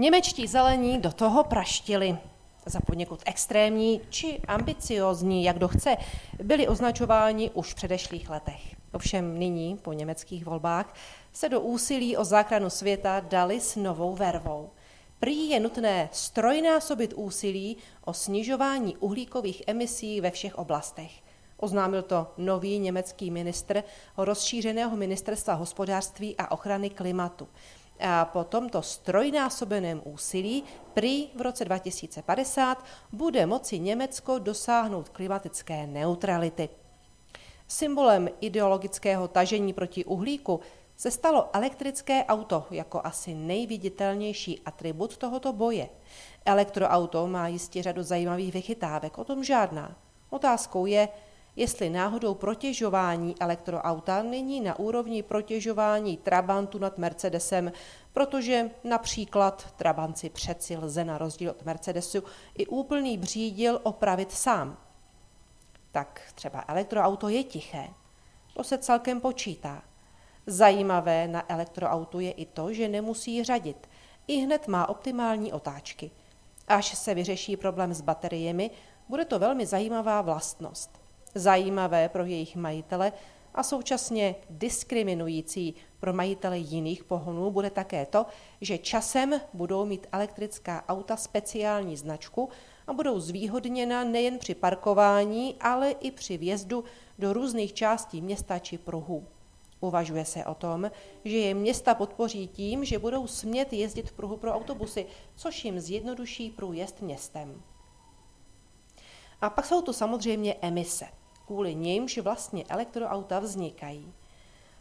Němečtí zelení do toho praštili. Za poněkud extrémní či ambiciozní, jak kdo chce, byli označováni už v předešlých letech. Ovšem nyní, po německých volbách, se do úsilí o záchranu světa dali s novou vervou. Prý je nutné strojnásobit úsilí o snižování uhlíkových emisí ve všech oblastech. Oznámil to nový německý ministr rozšířeného ministerstva hospodářství a ochrany klimatu. A po tomto strojnásobeném úsilí prý v roce 2050 bude moci Německo dosáhnout klimatické neutrality. Symbolem ideologického tažení proti uhlíku se stalo elektrické auto jako asi nejviditelnější atribut tohoto boje. Elektroauto má jistě řadu zajímavých vychytávek, o tom žádná. Otázkou je, jestli náhodou protěžování elektroauta není na úrovni protěžování Trabantu nad Mercedesem, protože například Trabanci přeci lze na rozdíl od Mercedesu i úplný břídil opravit sám. Tak třeba elektroauto je tiché. To se celkem počítá. Zajímavé na elektroautu je i to, že nemusí řadit. I hned má optimální otáčky. Až se vyřeší problém s bateriemi, bude to velmi zajímavá vlastnost zajímavé pro jejich majitele a současně diskriminující pro majitele jiných pohonů bude také to, že časem budou mít elektrická auta speciální značku a budou zvýhodněna nejen při parkování, ale i při vjezdu do různých částí města či pruhů. Uvažuje se o tom, že je města podpoří tím, že budou smět jezdit v pruhu pro autobusy, což jim zjednoduší průjezd městem. A pak jsou tu samozřejmě emise kvůli nimž vlastně elektroauta vznikají.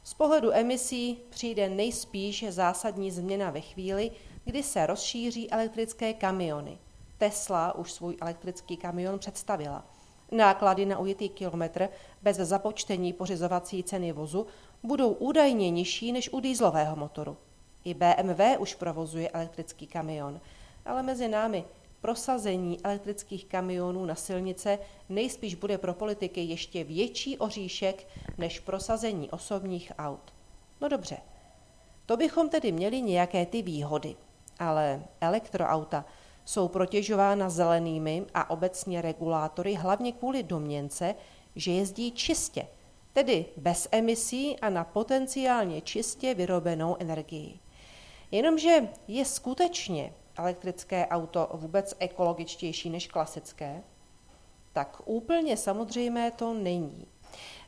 Z pohledu emisí přijde nejspíš zásadní změna ve chvíli, kdy se rozšíří elektrické kamiony. Tesla už svůj elektrický kamion představila. Náklady na ujetý kilometr bez započtení pořizovací ceny vozu budou údajně nižší než u dýzlového motoru. I BMW už provozuje elektrický kamion, ale mezi námi prosazení elektrických kamionů na silnice nejspíš bude pro politiky ještě větší oříšek než prosazení osobních aut. No dobře, to bychom tedy měli nějaké ty výhody, ale elektroauta jsou protěžována zelenými a obecně regulátory hlavně kvůli domněnce, že jezdí čistě, tedy bez emisí a na potenciálně čistě vyrobenou energii. Jenomže je skutečně elektrické auto vůbec ekologičtější než klasické? Tak úplně samozřejmé to není.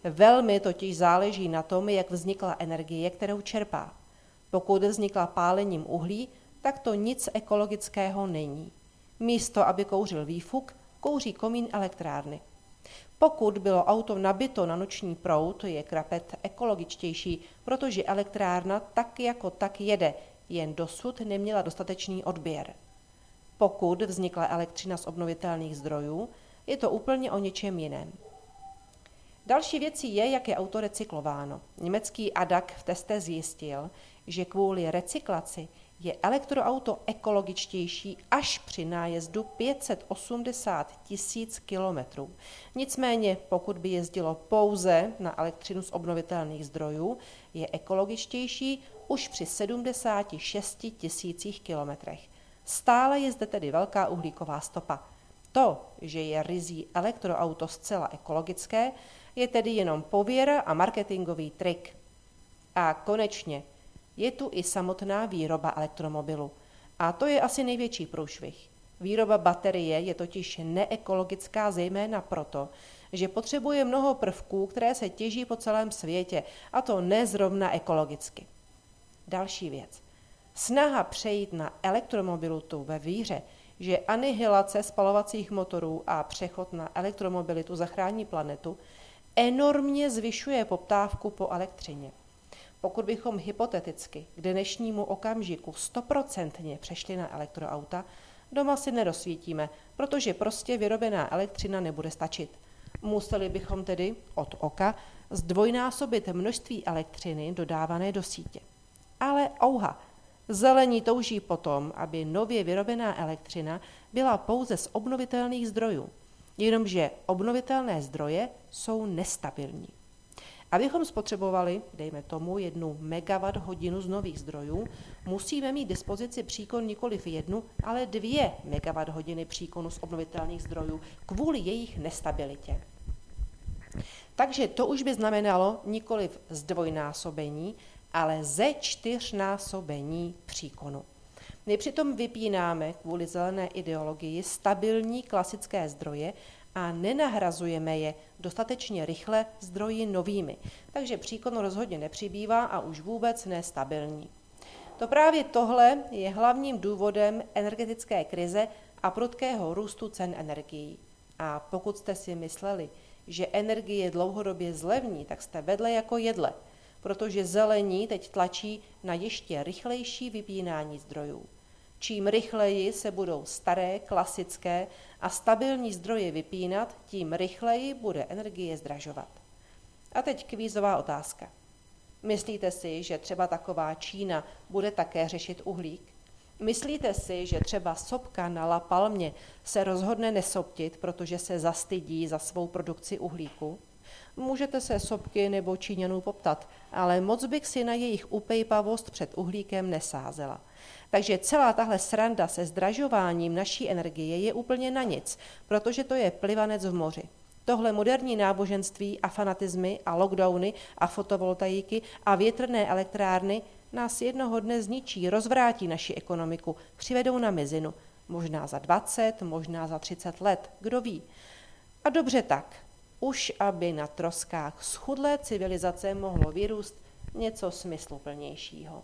Velmi totiž záleží na tom, jak vznikla energie, kterou čerpá. Pokud vznikla pálením uhlí, tak to nic ekologického není. Místo, aby kouřil výfuk, kouří komín elektrárny. Pokud bylo auto nabito na noční prout, je krapet ekologičtější, protože elektrárna tak jako tak jede, jen dosud neměla dostatečný odběr. Pokud vznikla elektřina z obnovitelných zdrojů, je to úplně o něčem jiném. Další věcí je, jak je auto recyklováno. Německý ADAC v teste zjistil, že kvůli recyklaci je elektroauto ekologičtější až při nájezdu 580 tisíc kilometrů. Nicméně, pokud by jezdilo pouze na elektřinu z obnovitelných zdrojů, je ekologičtější už při 76 tisících kilometrech. Stále je zde tedy velká uhlíková stopa. To, že je rizí elektroauto zcela ekologické, je tedy jenom pověra a marketingový trik. A konečně je tu i samotná výroba elektromobilu. A to je asi největší průšvih. Výroba baterie je totiž neekologická zejména proto, že potřebuje mnoho prvků, které se těží po celém světě, a to nezrovna ekologicky. Další věc. Snaha přejít na elektromobilitu ve víře, že anihilace spalovacích motorů a přechod na elektromobilitu zachrání planetu, enormně zvyšuje poptávku po elektřině. Pokud bychom hypoteticky k dnešnímu okamžiku stoprocentně přešli na elektroauta, doma si nerozsvítíme, protože prostě vyrobená elektřina nebude stačit. Museli bychom tedy od oka zdvojnásobit množství elektřiny dodávané do sítě. Ale ouha, zelení touží potom, aby nově vyrobená elektřina byla pouze z obnovitelných zdrojů, jenomže obnovitelné zdroje jsou nestabilní. Abychom spotřebovali, dejme tomu, jednu megawatt hodinu z nových zdrojů, musíme mít dispozici příkon nikoli jednu, ale dvě megawatt hodiny příkonu z obnovitelných zdrojů kvůli jejich nestabilitě. Takže to už by znamenalo nikoli zdvojnásobení, ale ze čtyřnásobení příkonu. My přitom vypínáme kvůli zelené ideologii stabilní klasické zdroje a nenahrazujeme je dostatečně rychle zdroji novými. Takže příkon rozhodně nepřibývá a už vůbec nestabilní. To právě tohle je hlavním důvodem energetické krize a prudkého růstu cen energií. A pokud jste si mysleli, že energie dlouhodobě zlevní, tak jste vedle jako jedle, protože zelení teď tlačí na ještě rychlejší vypínání zdrojů. Čím rychleji se budou staré, klasické a stabilní zdroje vypínat, tím rychleji bude energie zdražovat. A teď kvízová otázka. Myslíte si, že třeba taková Čína bude také řešit uhlík? Myslíte si, že třeba sopka na La Palmě se rozhodne nesoptit, protože se zastydí za svou produkci uhlíku? Můžete se sopky nebo Číňanů poptat, ale moc bych si na jejich upejpavost před uhlíkem nesázela. Takže celá tahle sranda se zdražováním naší energie je úplně na nic, protože to je plivanec v moři. Tohle moderní náboženství a fanatizmy a lockdowny a fotovoltaiky a větrné elektrárny nás jednoho dne zničí, rozvrátí naši ekonomiku, přivedou na mizinu. Možná za 20, možná za 30 let, kdo ví. A dobře tak, už aby na troskách schudlé civilizace mohlo vyrůst něco smysluplnějšího.